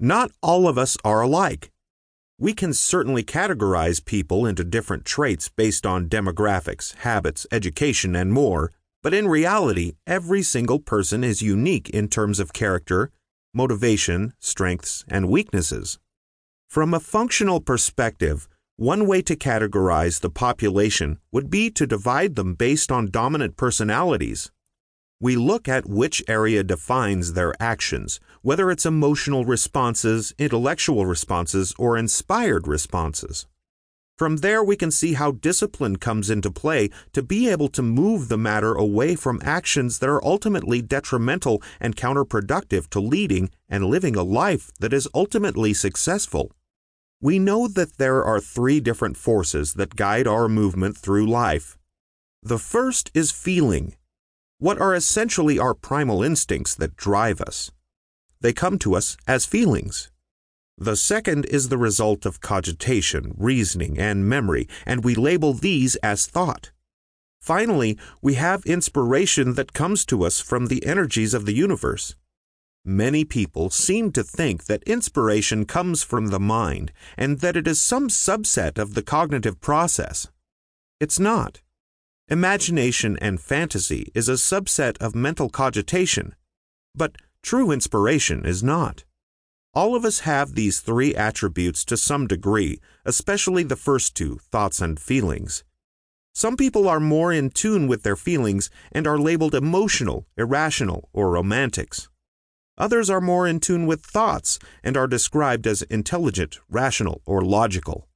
Not all of us are alike. We can certainly categorize people into different traits based on demographics, habits, education, and more, but in reality, every single person is unique in terms of character, motivation, strengths, and weaknesses. From a functional perspective, one way to categorize the population would be to divide them based on dominant personalities. We look at which area defines their actions, whether it's emotional responses, intellectual responses, or inspired responses. From there, we can see how discipline comes into play to be able to move the matter away from actions that are ultimately detrimental and counterproductive to leading and living a life that is ultimately successful. We know that there are three different forces that guide our movement through life. The first is feeling, what are essentially our primal instincts that drive us. They come to us as feelings. The second is the result of cogitation, reasoning, and memory, and we label these as thought. Finally, we have inspiration that comes to us from the energies of the universe. Many people seem to think that inspiration comes from the mind and that it is some subset of the cognitive process. It's not. Imagination and fantasy is a subset of mental cogitation, but true inspiration is not. All of us have these three attributes to some degree, especially the first two, thoughts and feelings. Some people are more in tune with their feelings and are labeled emotional, irrational, or romantics. Others are more in tune with thoughts and are described as intelligent, rational, or logical.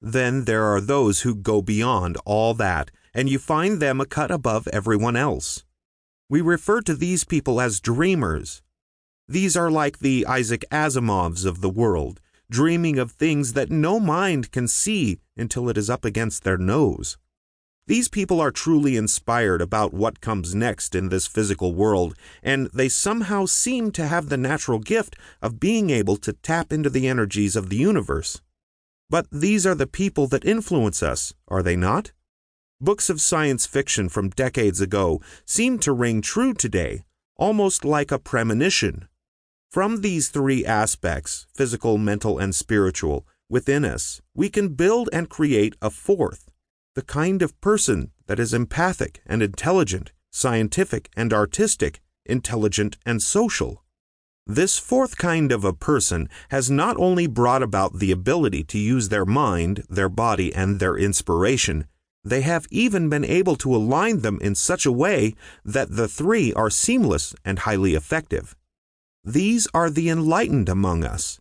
Then there are those who go beyond all that, and you find them a cut above everyone else. We refer to these people as dreamers. These are like the Isaac Asimovs of the world, dreaming of things that no mind can see until it is up against their nose. These people are truly inspired about what comes next in this physical world, and they somehow seem to have the natural gift of being able to tap into the energies of the universe. But these are the people that influence us, are they not? Books of science fiction from decades ago seem to ring true today, almost like a premonition. From these three aspects physical, mental, and spiritual within us, we can build and create a fourth the kind of person that is empathic and intelligent, scientific and artistic, intelligent and social. This fourth kind of a person has not only brought about the ability to use their mind, their body, and their inspiration, they have even been able to align them in such a way that the three are seamless and highly effective. These are the enlightened among us,